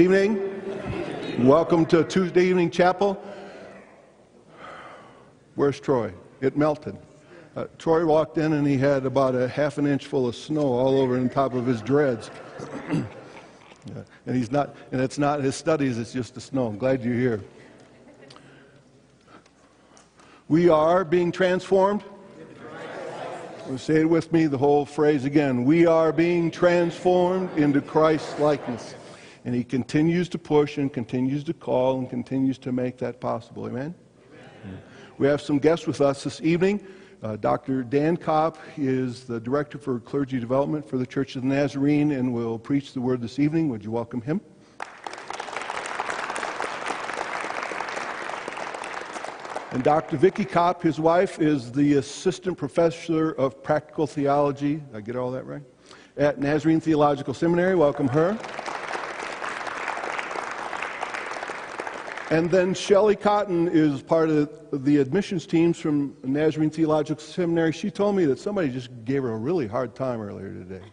evening. Welcome to Tuesday Evening Chapel. Where's Troy? It melted. Uh, Troy walked in and he had about a half an inch full of snow all over on top of his dreads. And he's not, and it's not his studies, it's just the snow. I'm glad you're here. We are being transformed. Say it with me, the whole phrase again. We are being transformed into Christ's likeness. And he continues to push and continues to call and continues to make that possible. Amen? Amen. We have some guests with us this evening. Uh, Dr. Dan Copp is the Director for Clergy Development for the Church of the Nazarene and will preach the word this evening. Would you welcome him? And Dr. Vicki Copp, his wife, is the Assistant Professor of Practical Theology. Did I get all that right? At Nazarene Theological Seminary. Welcome her. And then Shelly Cotton is part of the admissions teams from Nazarene Theological Seminary. She told me that somebody just gave her a really hard time earlier today.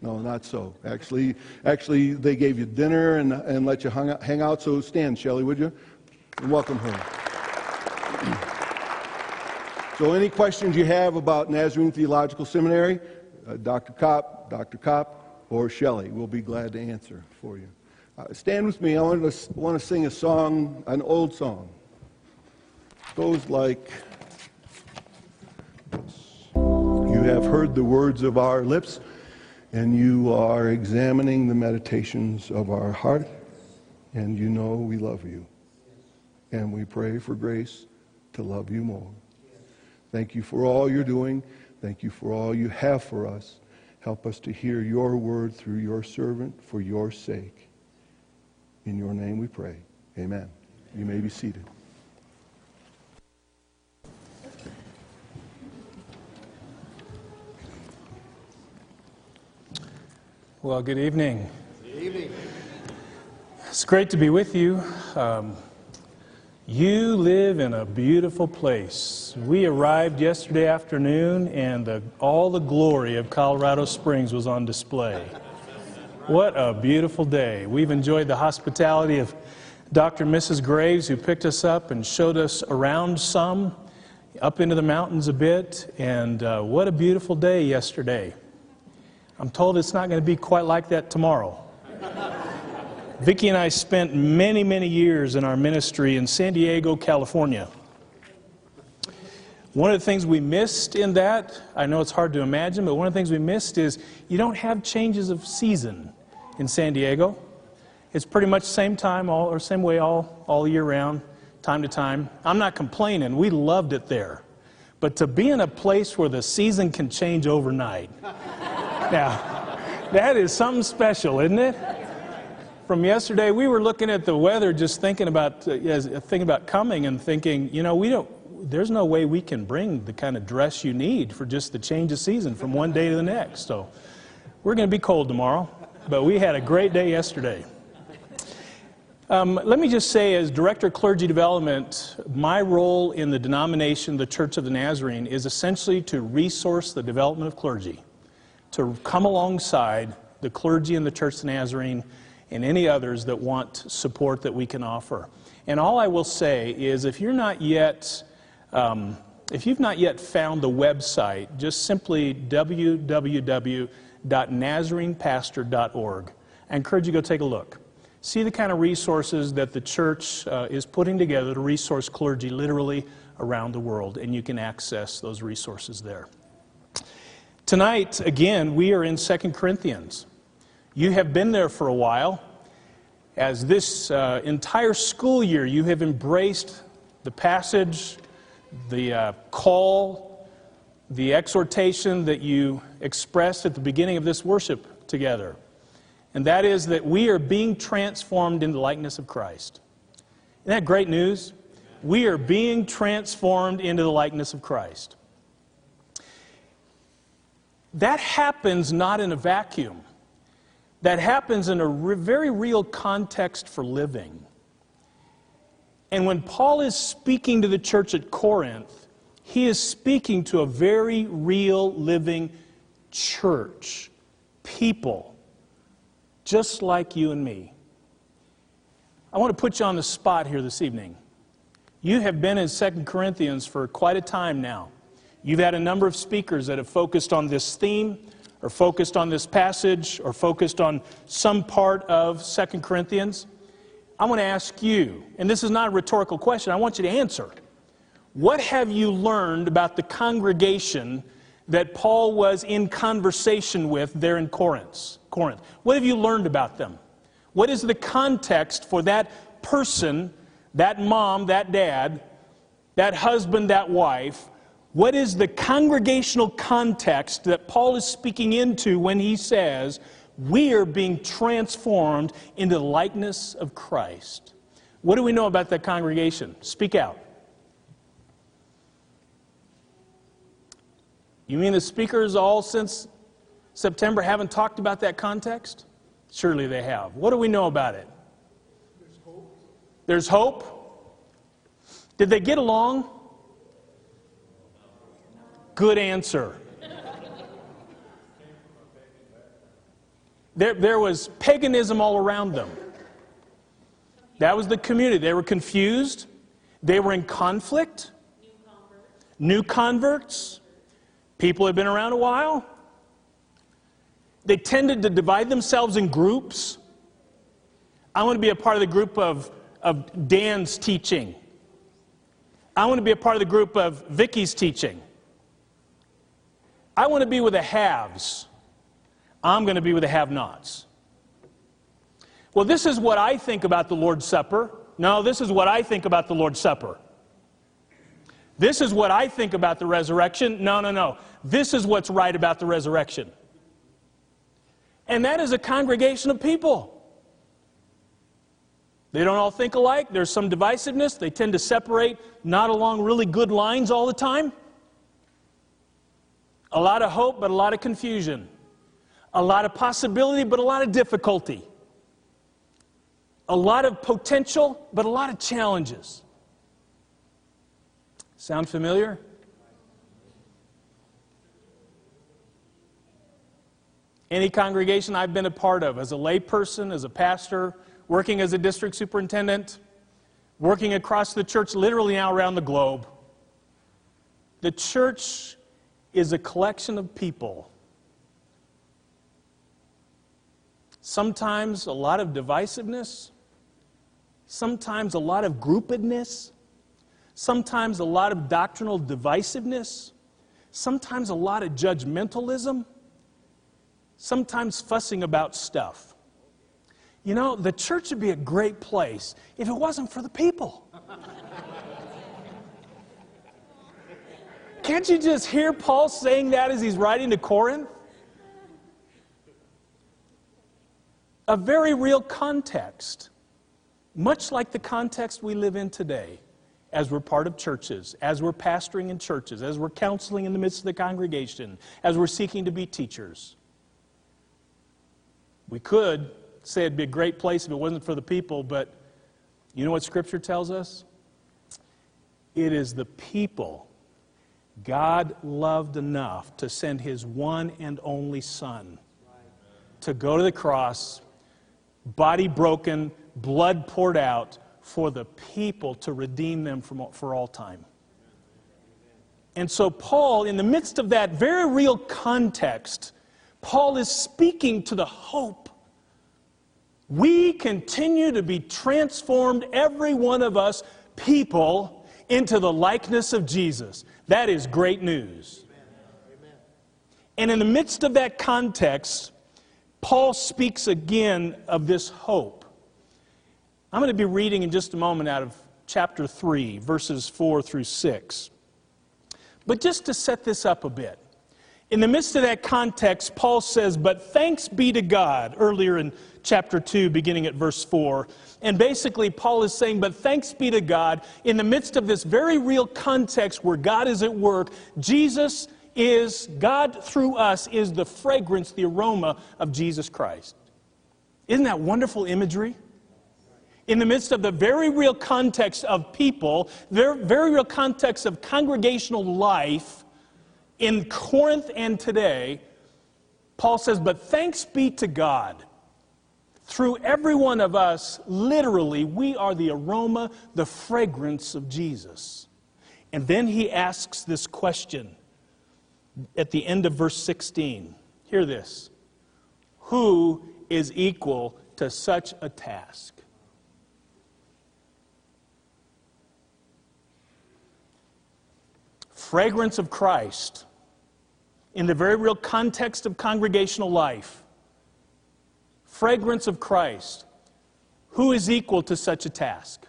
No, not so. Actually, actually, they gave you dinner and, and let you hang out, hang out. So stand, Shelly, would you? And welcome her. so, any questions you have about Nazarene Theological Seminary, uh, Dr. Copp, Dr. Copp, or Shelley will be glad to answer for you. Uh, stand with me. I want to, want to sing a song, an old song. It goes like You have heard the words of our lips, and you are examining the meditations of our heart, and you know we love you. And we pray for grace to love you more. Thank you for all you're doing. Thank you for all you have for us. Help us to hear your word through your servant for your sake. In your name we pray. Amen. You may be seated. Well, good evening. Good evening. It's great to be with you. Um, you live in a beautiful place. We arrived yesterday afternoon, and the, all the glory of Colorado Springs was on display. What a beautiful day. We've enjoyed the hospitality of Dr. and Mrs. Graves, who picked us up and showed us around some, up into the mountains a bit, and uh, what a beautiful day yesterday. I'm told it's not going to be quite like that tomorrow. Vicki and I spent many, many years in our ministry in San Diego, California. One of the things we missed in that, I know it's hard to imagine, but one of the things we missed is you don't have changes of season in San Diego. It's pretty much same time, all, or same way all, all year round, time to time. I'm not complaining. We loved it there. But to be in a place where the season can change overnight, now, that is something special, isn't it? From yesterday, we were looking at the weather, just thinking about, uh, thinking about coming and thinking, you know, we don't, there's no way we can bring the kind of dress you need for just the change of season from one day to the next. So we're going to be cold tomorrow, but we had a great day yesterday. Um, let me just say, as Director of Clergy Development, my role in the denomination, the Church of the Nazarene, is essentially to resource the development of clergy, to come alongside the clergy in the Church of the Nazarene and any others that want support that we can offer. And all I will say is if you're not yet um, if you've not yet found the website, just simply www.nazarenepastor.org. I encourage you to go take a look. See the kind of resources that the church uh, is putting together to resource clergy literally around the world, and you can access those resources there. Tonight, again, we are in 2 Corinthians. You have been there for a while. As this uh, entire school year, you have embraced the passage the uh, call, the exhortation that you expressed at the beginning of this worship together. And that is that we are being transformed in the likeness of Christ. Isn't that great news? We are being transformed into the likeness of Christ. That happens not in a vacuum. That happens in a re- very real context for living. And when Paul is speaking to the church at Corinth, he is speaking to a very real, living church, people, just like you and me. I want to put you on the spot here this evening. You have been in 2 Corinthians for quite a time now. You've had a number of speakers that have focused on this theme, or focused on this passage, or focused on some part of 2 Corinthians. I want to ask you, and this is not a rhetorical question, I want you to answer. What have you learned about the congregation that Paul was in conversation with there in Corinth? Corinth. What have you learned about them? What is the context for that person, that mom, that dad, that husband, that wife? What is the congregational context that Paul is speaking into when he says, We are being transformed into the likeness of Christ? What do we know about that congregation? Speak out. You mean the speakers all since September haven't talked about that context? Surely they have. What do we know about it? There's hope. There's hope. Did they get along? Good answer. There, there was paganism all around them. That was the community. They were confused. They were in conflict. New converts. New converts. People had been around a while. They tended to divide themselves in groups. I want to be a part of the group of, of Dan's teaching. I want to be a part of the group of Vicky's teaching. I want to be with the haves. I'm going to be with the have nots. Well, this is what I think about the Lord's Supper. No, this is what I think about the Lord's Supper. This is what I think about the resurrection. No, no, no. This is what's right about the resurrection. And that is a congregation of people. They don't all think alike. There's some divisiveness. They tend to separate not along really good lines all the time. A lot of hope, but a lot of confusion. A lot of possibility, but a lot of difficulty. A lot of potential, but a lot of challenges. Sound familiar? Any congregation I've been a part of as a layperson, as a pastor, working as a district superintendent, working across the church, literally now around the globe. The church is a collection of people. Sometimes a lot of divisiveness, sometimes a lot of groupedness, sometimes a lot of doctrinal divisiveness, sometimes a lot of judgmentalism sometimes fussing about stuff. You know, the church would be a great place if it wasn't for the people. Can't you just hear Paul saying that as he's writing to Corinth? A very real context, much like the context we live in today as we're part of churches, as we're pastoring in churches, as we're counseling in the midst of the congregation, as we're seeking to be teachers. We could say it'd be a great place if it wasn't for the people, but you know what Scripture tells us? It is the people God loved enough to send His one and only Son to go to the cross, body broken, blood poured out, for the people to redeem them from, for all time. And so, Paul, in the midst of that very real context, Paul is speaking to the hope. We continue to be transformed, every one of us, people, into the likeness of Jesus. That is great news. And in the midst of that context, Paul speaks again of this hope. I'm going to be reading in just a moment out of chapter 3, verses 4 through 6. But just to set this up a bit, in the midst of that context, Paul says, But thanks be to God, earlier in chapter 2, beginning at verse 4. And basically, Paul is saying, But thanks be to God, in the midst of this very real context where God is at work, Jesus is, God through us, is the fragrance, the aroma of Jesus Christ. Isn't that wonderful imagery? In the midst of the very real context of people, the very real context of congregational life, in Corinth and today, Paul says, But thanks be to God Through every one of us, literally, we are the aroma, the fragrance of Jesus. And then he asks this question at the end of verse 16. Hear this Who is equal to such a task? Fragrance of Christ in the very real context of congregational life. Fragrance of Christ. Who is equal to such a task?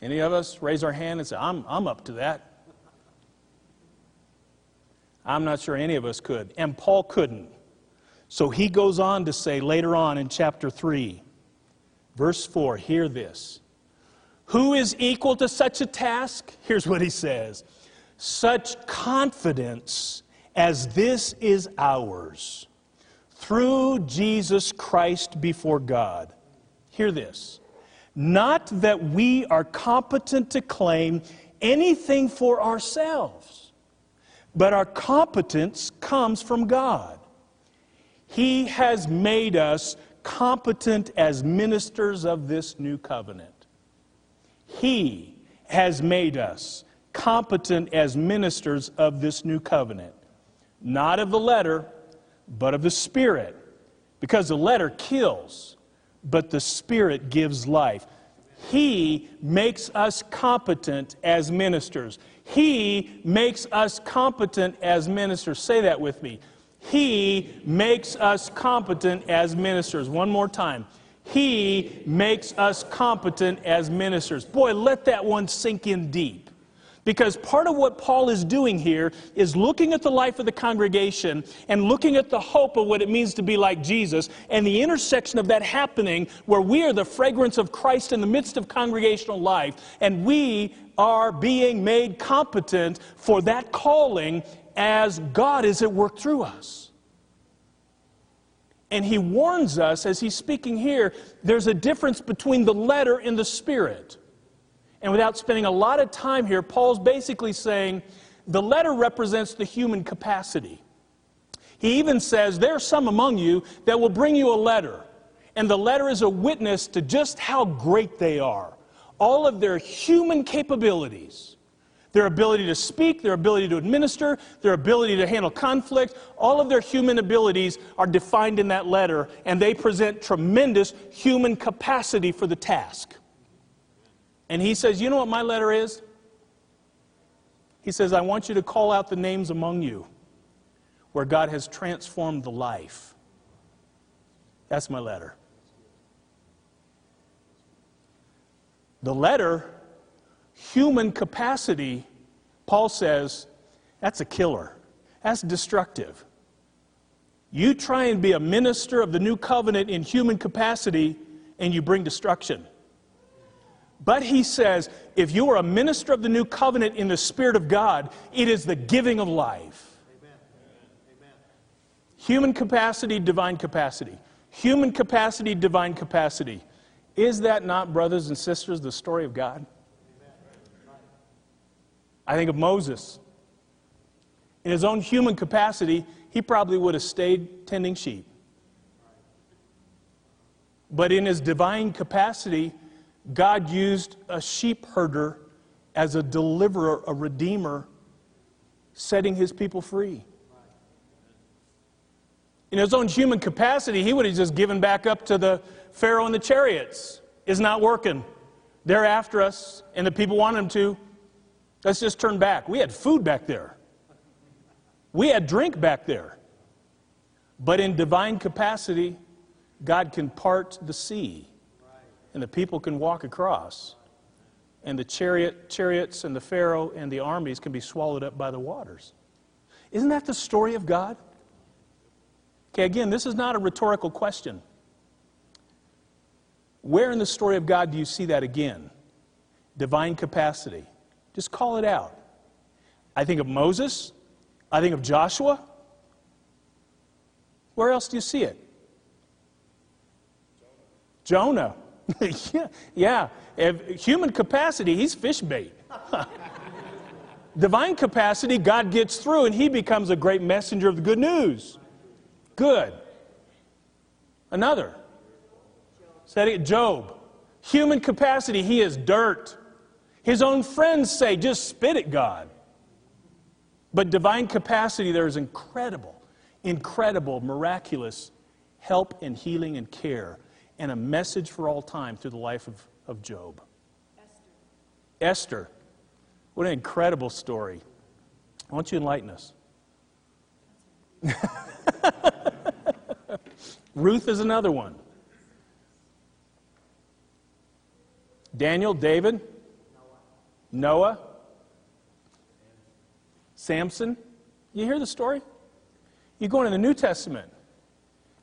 Any of us raise our hand and say, I'm, I'm up to that? I'm not sure any of us could. And Paul couldn't. So he goes on to say later on in chapter 3, verse 4, hear this. Who is equal to such a task? Here's what he says such confidence as this is ours through Jesus Christ before God. Hear this. Not that we are competent to claim anything for ourselves, but our competence comes from God. He has made us competent as ministers of this new covenant. He has made us competent as ministers of this new covenant. Not of the letter, but of the Spirit. Because the letter kills, but the Spirit gives life. He makes us competent as ministers. He makes us competent as ministers. Say that with me. He makes us competent as ministers. One more time. He makes us competent as ministers. Boy, let that one sink in deep. Because part of what Paul is doing here is looking at the life of the congregation and looking at the hope of what it means to be like Jesus and the intersection of that happening where we are the fragrance of Christ in the midst of congregational life and we are being made competent for that calling as God is at work through us. And he warns us as he's speaking here there's a difference between the letter and the spirit. And without spending a lot of time here, Paul's basically saying the letter represents the human capacity. He even says, There are some among you that will bring you a letter. And the letter is a witness to just how great they are. All of their human capabilities, their ability to speak, their ability to administer, their ability to handle conflict, all of their human abilities are defined in that letter, and they present tremendous human capacity for the task. And he says, You know what my letter is? He says, I want you to call out the names among you where God has transformed the life. That's my letter. The letter, human capacity, Paul says, that's a killer. That's destructive. You try and be a minister of the new covenant in human capacity, and you bring destruction. But he says, if you are a minister of the new covenant in the Spirit of God, it is the giving of life. Human capacity, divine capacity. Human capacity, divine capacity. Is that not, brothers and sisters, the story of God? I think of Moses. In his own human capacity, he probably would have stayed tending sheep. But in his divine capacity, God used a sheep herder as a deliverer, a redeemer, setting his people free. In his own human capacity, he would have just given back up to the Pharaoh and the chariots. It's not working. They're after us, and the people want him to. Let's just turn back. We had food back there, we had drink back there. But in divine capacity, God can part the sea and the people can walk across. And the chariot, chariots and the Pharaoh and the armies can be swallowed up by the waters. Isn't that the story of God? Okay, again, this is not a rhetorical question. Where in the story of God do you see that again? Divine capacity. Just call it out. I think of Moses. I think of Joshua. Where else do you see it? Jonah. yeah, yeah. Human capacity, he's fish bait. Divine capacity, God gets through and he becomes a great messenger of the good news. Good. Another. Said it, Job. Human capacity, he is dirt. His own friends say, just spit at God. But divine capacity, there is incredible, incredible, miraculous help and healing and care, and a message for all time through the life of, of Job. Esther. Esther. What an incredible story. Why don't you enlighten us? Ruth is another one. Daniel, David, Noah, Samson. You hear the story? You go into the New Testament.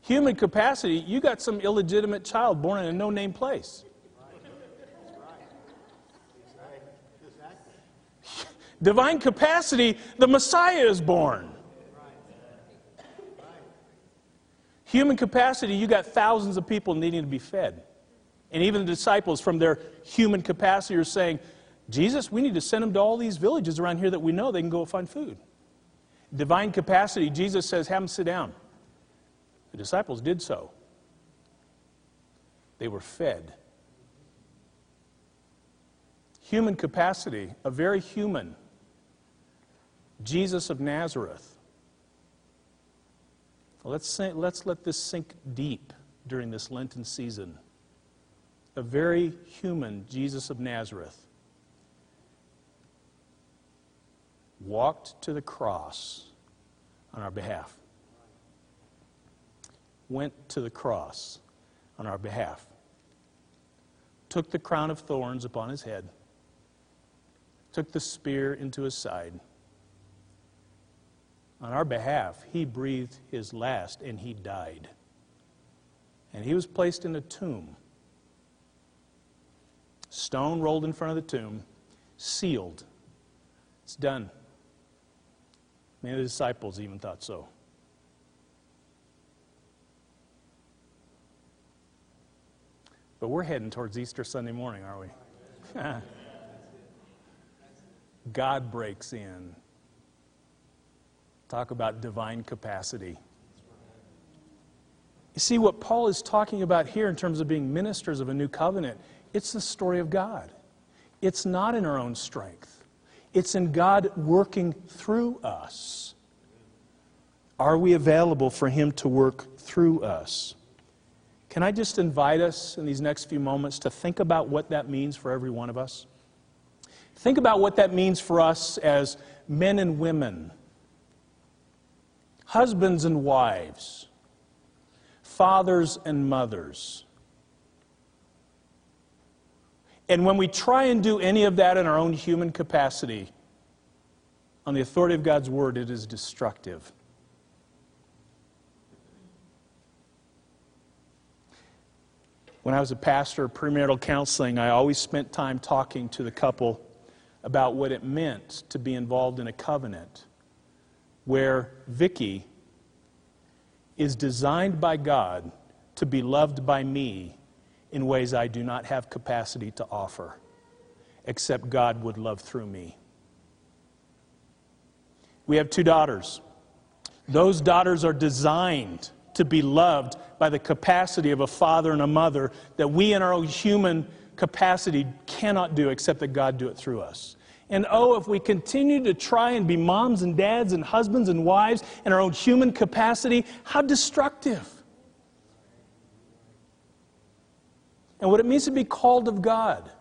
Human capacity, you got some illegitimate child born in a no name place. Divine capacity, the Messiah is born. Human capacity, you got thousands of people needing to be fed. And even the disciples, from their human capacity, are saying, Jesus, we need to send them to all these villages around here that we know they can go find food. Divine capacity, Jesus says, have them sit down. The disciples did so. They were fed. Human capacity, a very human. Jesus of Nazareth. Let's, let's let this sink deep during this Lenten season. A very human Jesus of Nazareth walked to the cross on our behalf. Went to the cross on our behalf. Took the crown of thorns upon his head. Took the spear into his side on our behalf, he breathed his last and he died. And he was placed in a tomb. Stone rolled in front of the tomb, sealed. It's done. Many of the disciples even thought so. But we're heading towards Easter Sunday morning, aren't we? God breaks in Talk about divine capacity. You see, what Paul is talking about here in terms of being ministers of a new covenant, it's the story of God. It's not in our own strength, it's in God working through us. Are we available for Him to work through us? Can I just invite us in these next few moments to think about what that means for every one of us? Think about what that means for us as men and women husbands and wives, fathers and mothers. And when we try and do any of that in our own human capacity, on the authority of God's word, it is destructive. When I was a pastor of premarital counseling, I always spent time talking to the couple about what it meant to be involved in a covenant where Vicky is designed by God to be loved by me in ways I do not have capacity to offer, except God would love through me. We have two daughters. Those daughters are designed to be loved by the capacity of a father and a mother that we in our own human capacity cannot do except that God do it through us. And oh, if we continue to try and be moms and dads and husbands and wives in our own human capacity, how destructive. And what it means to be called of God,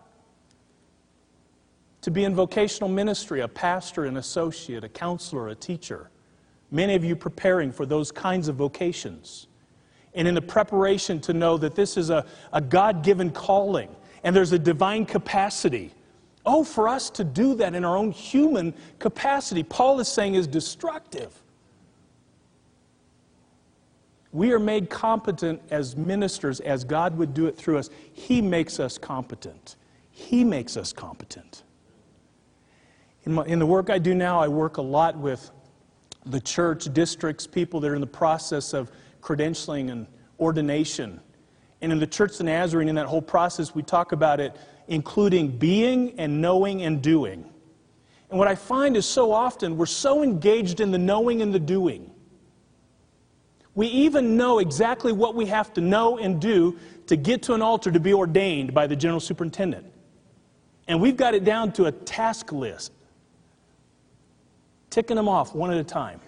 to be in vocational ministry, a pastor, an associate, a counselor, a teacher. Many of you preparing for those kinds of vocations. And in the preparation to know that this is a, a God given calling and there's a divine capacity Oh, for us to do that in our own human capacity, Paul is saying is destructive. We are made competent as ministers as God would do it through us. He makes us competent. He makes us competent. In, my, in the work I do now, I work a lot with the church, districts, people that are in the process of credentialing and ordination. And in the Church of Nazarene, in that whole process, we talk about it including being and knowing and doing. And what I find is so often we're so engaged in the knowing and the doing. We even know exactly what we have to know and do to get to an altar to be ordained by the general superintendent. And we've got it down to a task list, ticking them off one at a time.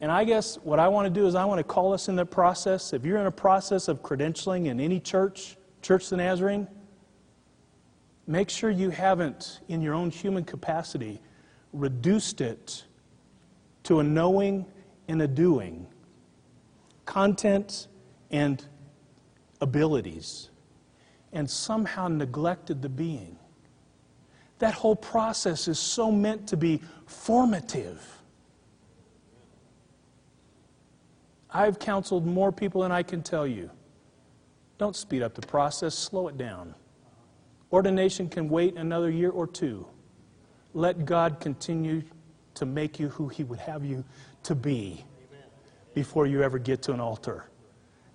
And I guess what I want to do is I want to call us in the process. If you're in a process of credentialing in any church, Church of the Nazarene, make sure you haven't, in your own human capacity, reduced it to a knowing and a doing, content and abilities, and somehow neglected the being. That whole process is so meant to be formative. I've counseled more people than I can tell you. Don't speed up the process, slow it down. Ordination can wait another year or two. Let God continue to make you who He would have you to be before you ever get to an altar.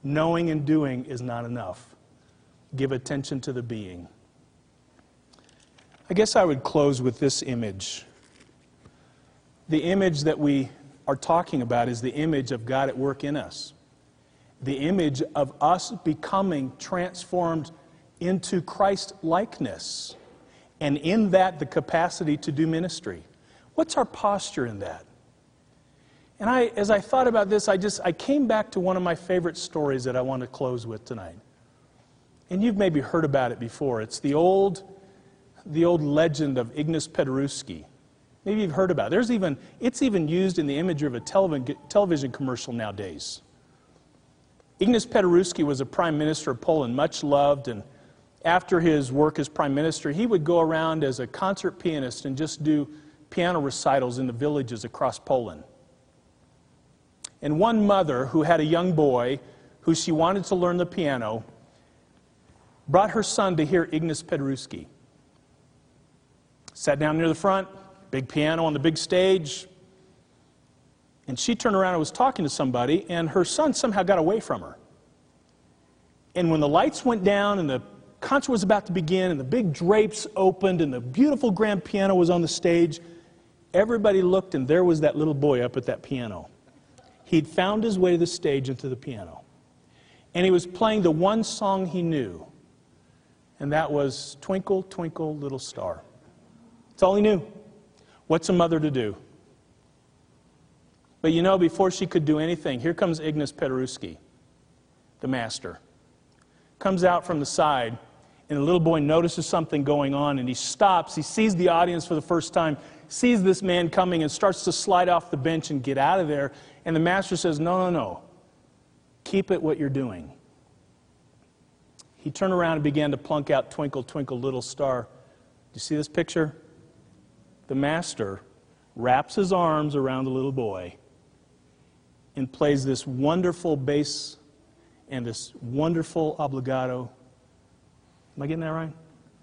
Knowing and doing is not enough. Give attention to the being. I guess I would close with this image. The image that we are talking about is the image of God at work in us, the image of us becoming transformed into Christ likeness, and in that, the capacity to do ministry. What's our posture in that? And I, as I thought about this, I just I came back to one of my favorite stories that I want to close with tonight. And you've maybe heard about it before. It's the old, the old legend of Ignace Paderewski. Maybe you've heard about it. There's even, it's even used in the imagery of a television, television commercial nowadays. Ignace Paderewski was a prime minister of Poland, much loved, and after his work as prime minister, he would go around as a concert pianist and just do piano recitals in the villages across Poland. And one mother who had a young boy who she wanted to learn the piano brought her son to hear Ignace Paderewski. Sat down near the front, big piano on the big stage. And she turned around and was talking to somebody, and her son somehow got away from her. And when the lights went down and the concert was about to begin, and the big drapes opened, and the beautiful grand piano was on the stage, everybody looked, and there was that little boy up at that piano. He'd found his way to the stage and to the piano. And he was playing the one song he knew, and that was Twinkle, Twinkle, Little Star. That's all he knew. What's a mother to do? But you know, before she could do anything, here comes Ignace Paderewski, the master. Comes out from the side, and the little boy notices something going on, and he stops. He sees the audience for the first time, sees this man coming, and starts to slide off the bench and get out of there. And the master says, No, no, no. Keep it what you're doing. He turned around and began to plunk out Twinkle, Twinkle, Little Star. Do you see this picture? The master wraps his arms around the little boy and plays this wonderful bass and this wonderful obligato. Am I getting that right?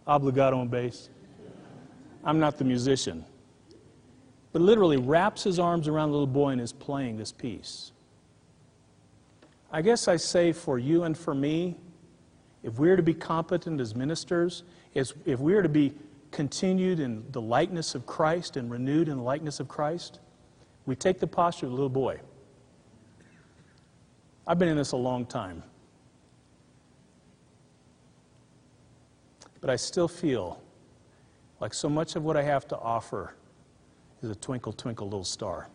Obligato and bass. I'm not the musician but literally wraps his arms around the little boy and is playing this piece. I guess I say for you and for me, if we're to be competent as ministers, if we're to be continued in the likeness of Christ and renewed in the likeness of Christ, we take the posture of the little boy. I've been in this a long time. But I still feel like so much of what I have to offer is a twinkle, twinkle, little star.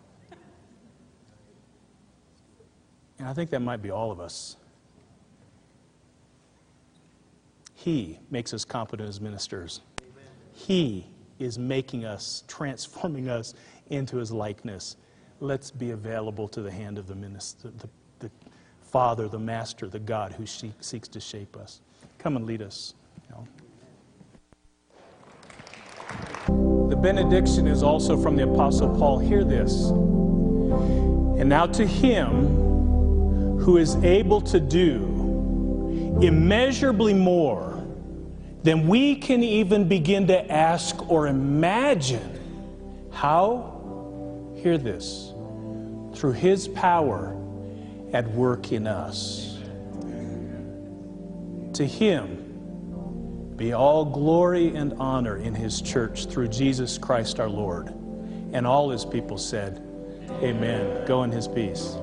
And I think that might be all of us. He makes us competent as ministers. Amen. He is making us, transforming us into his likeness. Let's be available to the hand of the minister, the, the Father, the Master, the God who seeks to shape us. Come and lead us. You know. The benediction is also from the Apostle Paul. Hear this. And now to him who is able to do immeasurably more than we can even begin to ask or imagine. How? Hear this. Through his power at work in us. To him be all glory and honor in his church through Jesus Christ our Lord. And all his people said, Amen. Go in his peace.